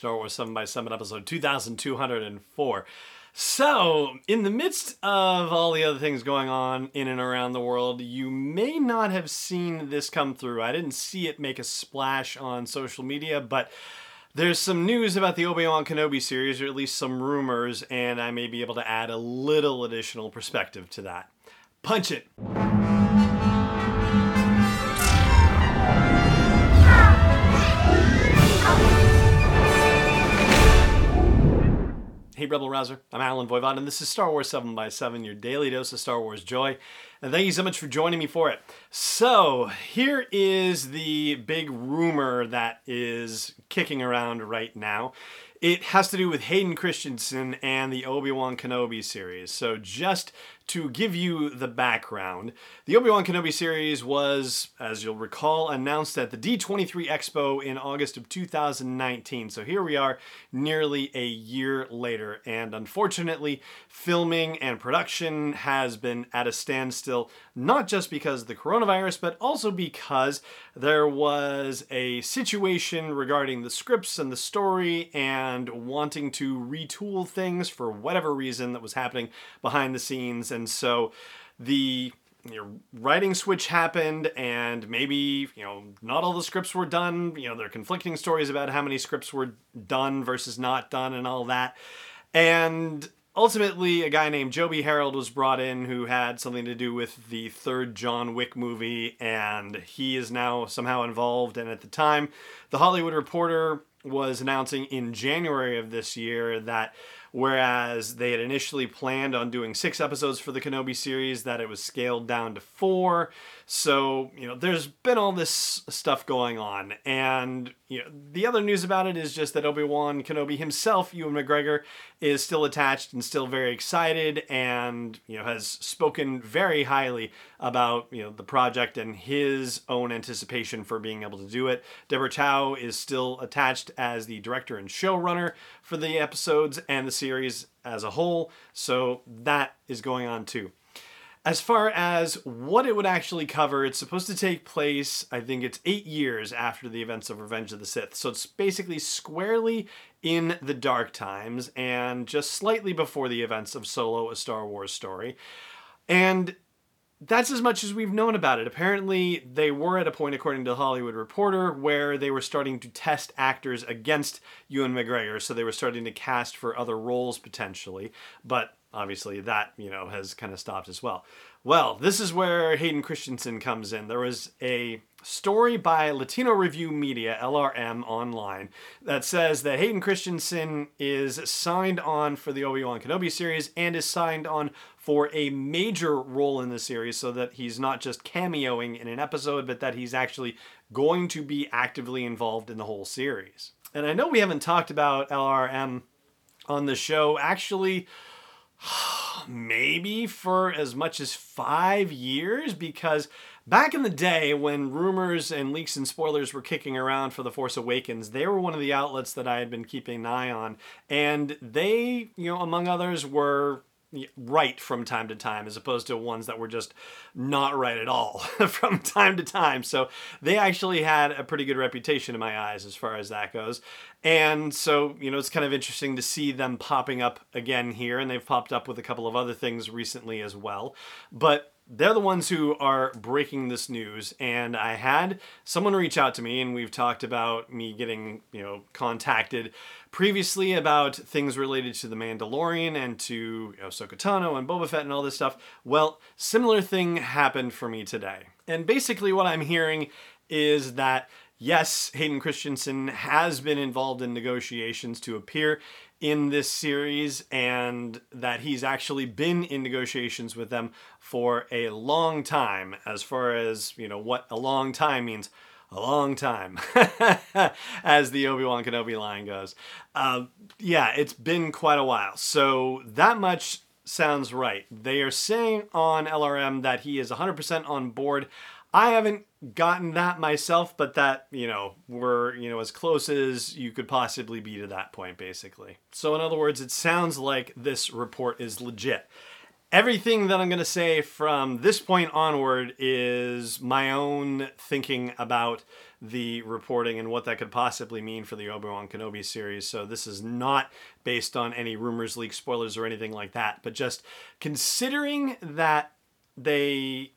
Star Wars 7 by 7 episode 2204. So, in the midst of all the other things going on in and around the world, you may not have seen this come through. I didn't see it make a splash on social media, but there's some news about the Obi Wan Kenobi series, or at least some rumors, and I may be able to add a little additional perspective to that. Punch it! Hey, Rebel Rouser. I'm Allen Voivod, and this is Star Wars 7 by 7 your daily dose of Star Wars joy. And thank you so much for joining me for it. So, here is the big rumor that is kicking around right now. It has to do with Hayden Christensen and the Obi Wan Kenobi series. So, just to give you the background, the Obi Wan Kenobi series was, as you'll recall, announced at the D23 Expo in August of 2019. So, here we are nearly a year later, and unfortunately, filming and production has been at a standstill, not just because of the coronavirus, but also because there was a situation regarding the scripts and the story and wanting to retool things for whatever reason that was happening behind the scenes. And so the you know, writing switch happened and maybe you know not all the scripts were done you know there are conflicting stories about how many scripts were done versus not done and all that and ultimately, a guy named Joby Harold was brought in who had something to do with the third John Wick movie, and he is now somehow involved. And at the time, The Hollywood Reporter was announcing in January of this year that whereas they had initially planned on doing six episodes for the Kenobi series, that it was scaled down to four. So, you know, there's been all this stuff going on. And, you know, the other news about it is just that Obi-Wan Kenobi himself, Ewan McGregor, is still attached and still very excited and, you know, has spoken very highly about, you know, the project and his own anticipation for being able to do it. Deborah Chow is still attached as the director and showrunner for the episodes and the series as a whole. So that is going on too. As far as what it would actually cover, it's supposed to take place, I think it's eight years after the events of Revenge of the Sith. So it's basically squarely in the dark times and just slightly before the events of Solo, a Star Wars story. And that's as much as we've known about it. Apparently, they were at a point, according to the Hollywood Reporter, where they were starting to test actors against Ewan McGregor. So they were starting to cast for other roles potentially. But obviously that you know has kind of stopped as well. Well this is where hayden christensen comes in. There was a story by latino review media lrm online that says that hayden christensen is signed on for the obi-wan kenobi series and is signed on for a major role in the series so that he's not just cameoing in an episode but that he's actually going to be actively involved in the whole series. And i know we haven't talked about lrm on the show. Actually maybe for as much as five years because back in the day when rumors and leaks and spoilers were kicking around for The Force Awakens, they were one of the outlets that I had been keeping an eye on. And they, you know, among others, were right from time to time as opposed to ones that were just not right at all from time to time. So they actually had a pretty good reputation in my eyes as far as that goes. And so, you know, it's kind of interesting to see them popping up again here and they've popped up with a couple of other things recently as well. But they're the ones who are breaking this news. And i had someone reach out to me and we've talked about me getting you know contacted previously about things related to the mandalorian and to you know, Ahsoka Tano and boba fett and all this stuff. Well similar thing happened for me today. And basically what i'm hearing is that yes hayden christensen has been involved in negotiations to appear in this series and that he's actually been in negotiations with them for a long time as far as you know what a long time means a long time as the obi-wan kenobi line goes. Uh, yeah it's been quite a while. So that much sounds right. They are saying on lrm that he is 100% on board I haven't gotten that myself, but that, you know, we're, you know, as close as you could possibly be to that point, basically. So, in other words, it sounds like this report is legit. everything that I'm going to say from this point onward is my own thinking about the reporting and what that could possibly mean for the Obi-Wan Kenobi series. So this is not based on any rumors, leaks, spoilers, or anything like that, but just considering that they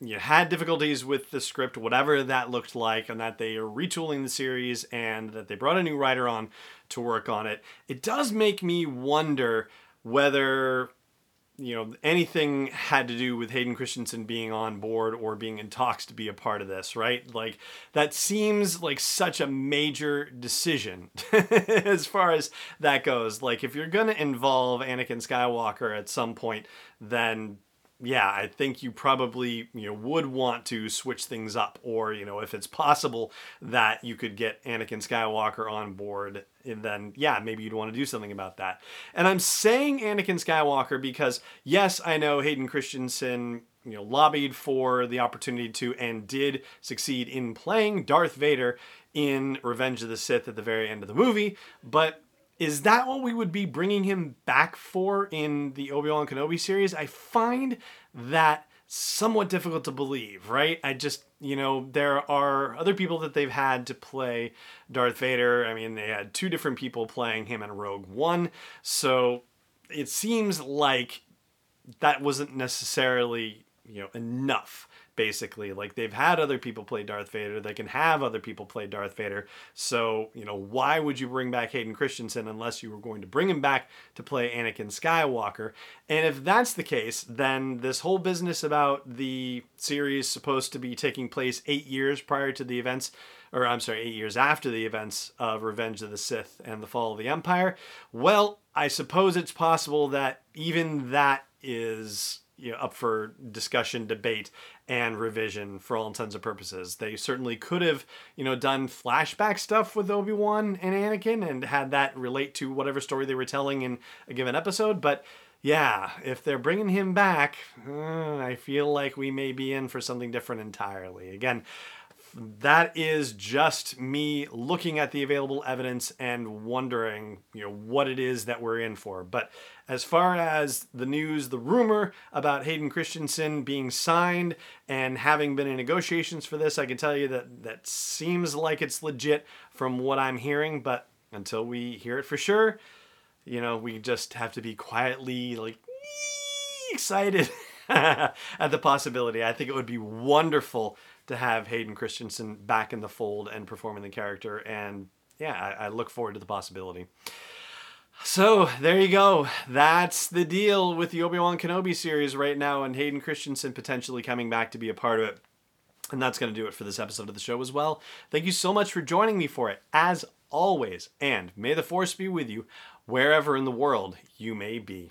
you had difficulties with the script, whatever that looked like, and that they are retooling the series and that they brought a new writer on to work on it, it does make me wonder whether you know anything had to do with Hayden Christensen being on board or being in talks to be a part of this, right? Like that seems like such a major decision as far as that goes. Like if you're going to involve Anakin Skywalker at some point, then yeah, I think you probably you know would want to switch things up, or you know if it's possible that you could get Anakin Skywalker on board, and then yeah, maybe you'd want to do something about that. And I'm saying Anakin Skywalker because yes, I know Hayden Christensen you know lobbied for the opportunity to and did succeed in playing Darth Vader in Revenge of the Sith at the very end of the movie, but is that what we would be bringing him back for in the Obi-Wan Kenobi series? I find that somewhat difficult to believe, right? I just, you know, there are other people that they've had to play Darth Vader. I mean, they had two different people playing him in Rogue One. So it seems like that wasn't necessarily, you know, enough basically. Like they've had other people play Darth Vader, they can have other people play Darth Vader. So, you know, why would you bring back Hayden Christensen unless you were going to bring him back to play Anakin Skywalker? And if that's the case, then this whole business about the series supposed to be taking place eight years prior to the events or I'm sorry, eight years after the events of Revenge of the Sith and the Fall of the Empire. Well, I suppose it's possible that even that is you know, up for discussion, debate, and revision for all intents and purposes. They certainly could have, you know, done flashback stuff with Obi Wan and Anakin and had that relate to whatever story they were telling in a given episode. But yeah, if they're bringing him back, uh, I feel like we may be in for something different entirely. Again, that is just me looking at the available evidence and wondering, you know, what it is that we're in for. But as far as the news, the rumor about Hayden Christensen being signed and having been in negotiations for this, I can tell you that that seems like it's legit from what I'm hearing. But until we hear it for sure, you know, we just have to be quietly like excited at the possibility. I think it would be wonderful to have Hayden Christensen back in the fold and performing the character. And yeah, I, I look forward to the possibility. So there you go. That's the deal with the Obi Wan Kenobi series right now, and Hayden Christensen potentially coming back to be a part of it. And that's going to do it for this episode of the show as well. Thank you so much for joining me for it, as always. And may the Force be with you wherever in the world you may be.